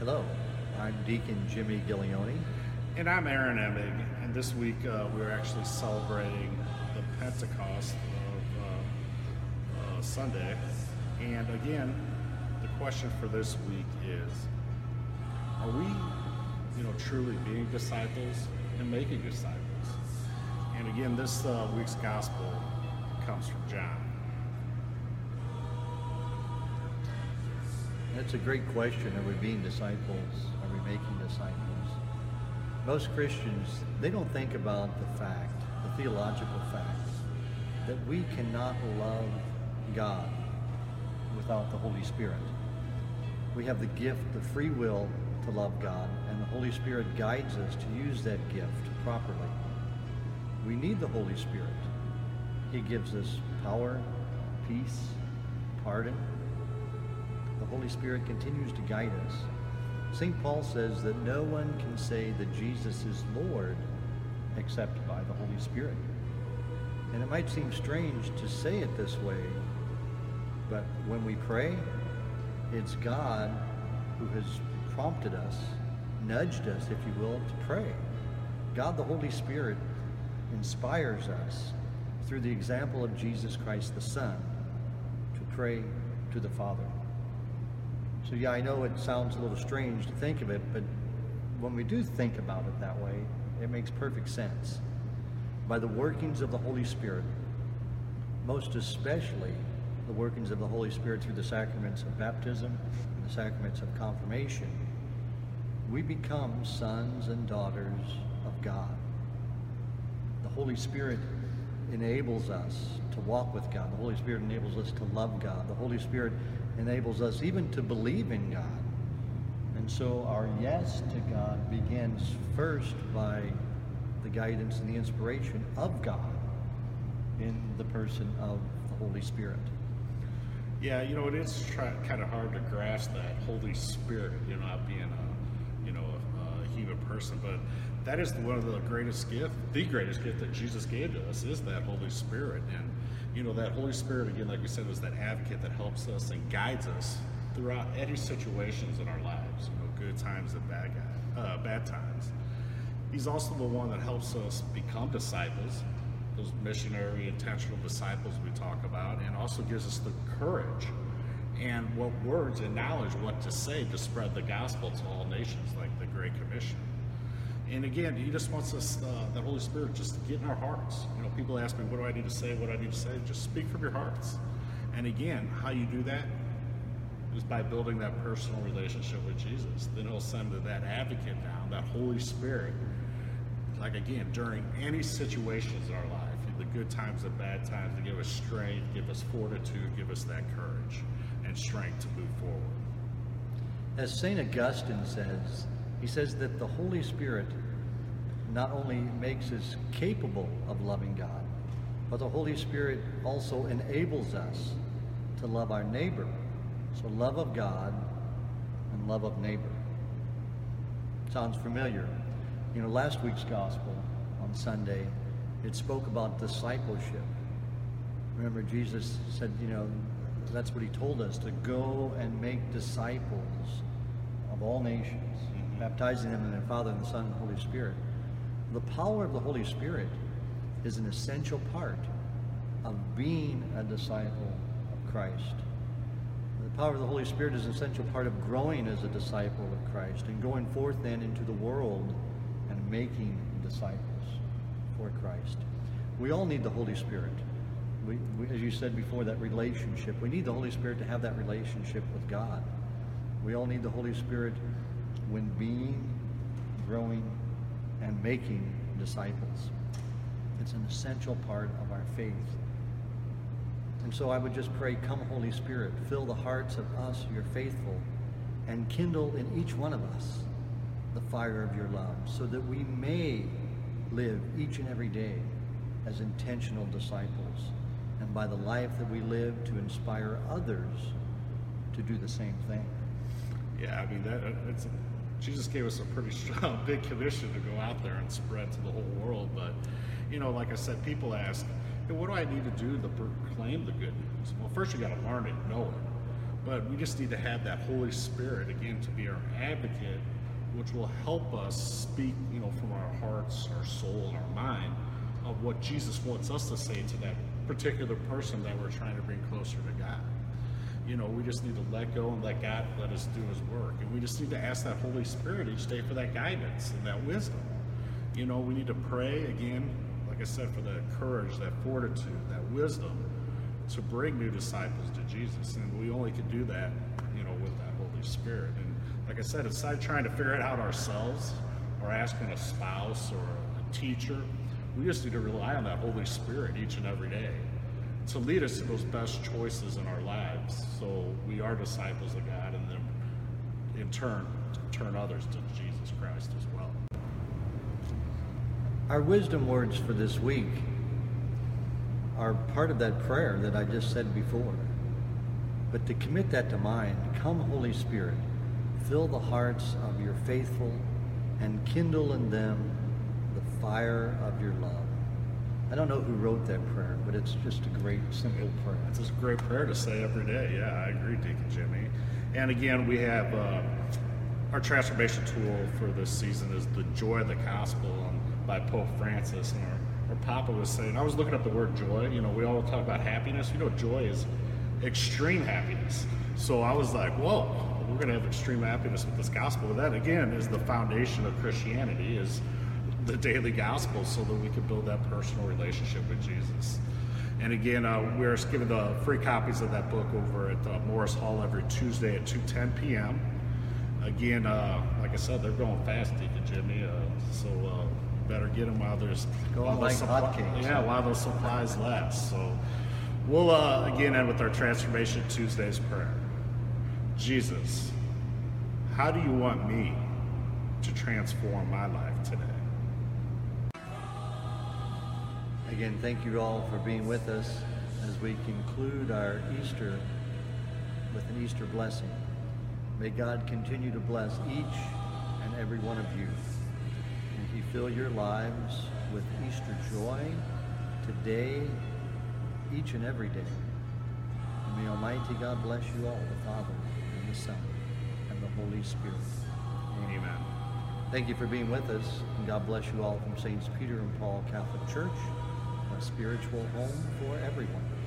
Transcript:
Hello, I'm Deacon Jimmy Gillioni. And I'm Aaron Emig, and this week uh, we're actually celebrating the Pentecost of uh, uh, Sunday. And again, the question for this week is Are we, you know, truly being disciples and making disciples? And again, this uh, week's gospel comes from John. That's a great question. Are we being disciples? Are we making disciples? Most Christians, they don't think about the fact, the theological fact, that we cannot love God without the Holy Spirit. We have the gift, the free will to love God, and the Holy Spirit guides us to use that gift properly. We need the Holy Spirit. He gives us power, peace, pardon, the Holy Spirit continues to guide us. St. Paul says that no one can say that Jesus is Lord except by the Holy Spirit. And it might seem strange to say it this way, but when we pray, it's God who has prompted us, nudged us, if you will, to pray. God the Holy Spirit inspires us through the example of Jesus Christ the Son to pray to the Father. So yeah, I know it sounds a little strange to think of it, but when we do think about it that way, it makes perfect sense. By the workings of the Holy Spirit, most especially the workings of the Holy Spirit through the sacraments of baptism and the sacraments of confirmation, we become sons and daughters of God. The Holy Spirit enables us to walk with God. The Holy Spirit enables us to love God. The Holy Spirit enables us even to believe in God. And so our yes to God begins first by the guidance and the inspiration of God in the person of the Holy Spirit. Yeah, you know, it is try, kind of hard to grasp that Holy Spirit, you know, being a, person, but that is one of the greatest gift, the greatest gift that Jesus gave to us is that Holy Spirit. And you know, that Holy Spirit, again, like we said, was that advocate that helps us and guides us throughout any situations in our lives, you know, good times and bad, uh, bad times. He's also the one that helps us become disciples, those missionary, intentional disciples we talk about, and also gives us the courage and what words and knowledge what to say to spread the gospel to all nations, like the Great Commission. And again, he just wants us, uh, the Holy Spirit, just to get in our hearts. You know, people ask me, what do I need to say? What do I need to say? Just speak from your hearts. And again, how you do that is by building that personal relationship with Jesus. Then he'll send that advocate down, that Holy Spirit, like again, during any situations in our life, the good times, the bad times, to give us strength, give us fortitude, give us that courage and strength to move forward. As St. Augustine says, he says that the Holy Spirit not only makes us capable of loving God, but the Holy Spirit also enables us to love our neighbor. So love of God and love of neighbor. Sounds familiar. You know, last week's gospel on Sunday, it spoke about discipleship. Remember, Jesus said, you know, that's what he told us to go and make disciples of all nations mm-hmm. baptizing them in the Father and the Son and the Holy Spirit. The power of the Holy Spirit is an essential part of being a disciple of Christ. The power of the Holy Spirit is an essential part of growing as a disciple of Christ and going forth then into the world and making disciples for Christ. We all need the Holy Spirit. We, we, as you said before, that relationship. We need the Holy Spirit to have that relationship with God. We all need the Holy Spirit when being, growing, and making disciples. It's an essential part of our faith. And so I would just pray, come Holy Spirit, fill the hearts of us, your faithful, and kindle in each one of us the fire of your love, so that we may live each and every day as intentional disciples, and by the life that we live to inspire others to do the same thing. Yeah, I mean that uh, it's Jesus gave us a pretty strong, big commission to go out there and spread to the whole world. But, you know, like I said, people ask, hey, what do I need to do to proclaim the good news? Well, first you got to learn it, know it. But we just need to have that Holy Spirit again to be our advocate, which will help us speak, you know, from our hearts, our soul, and our mind of what Jesus wants us to say to that particular person that we're trying to bring closer to God. You know, we just need to let go and let God let us do His work. And we just need to ask that Holy Spirit each day for that guidance and that wisdom. You know, we need to pray again, like I said, for that courage, that fortitude, that wisdom to bring new disciples to Jesus. And we only can do that, you know, with that Holy Spirit. And like I said, instead of trying to figure it out ourselves or asking a spouse or a teacher, we just need to rely on that Holy Spirit each and every day to lead us to those best choices in our lives so we are disciples of God and then in turn turn others to Jesus Christ as well. Our wisdom words for this week are part of that prayer that I just said before. But to commit that to mind, come Holy Spirit, fill the hearts of your faithful and kindle in them the fire of your love. I don't know who wrote that prayer, but it's just a great, simple prayer. It's a great prayer to say every day. Yeah, I agree, Deacon Jimmy. And again, we have uh, our transformation tool for this season is the joy of the gospel um, by Pope Francis. And our, our Papa was saying, I was looking up the word joy. You know, we all talk about happiness. You know, joy is extreme happiness. So I was like, whoa, we're going to have extreme happiness with this gospel. But that again is the foundation of Christianity. Is the daily gospel so that we could build that personal relationship with Jesus. And again, uh, we're giving the free copies of that book over at uh, Morris Hall every Tuesday at 2:10 p.m. Again, uh, like I said, they're going fast, Deacon Jimmy. Uh, so uh, better get them while there's Going while like those suppli-. Yeah, while those supplies last. So we'll uh, again end with our Transformation Tuesday's prayer. Jesus, how do you want me to transform my life today? Again, thank you all for being with us as we conclude our Easter with an Easter blessing. May God continue to bless each and every one of you. And He fill your lives with Easter joy today, each and every day. And may Almighty God bless you all, the Father, and the Son, and the Holy Spirit. Amen. Thank you for being with us, and God bless you all from Saints Peter and Paul Catholic Church, a spiritual home for everyone.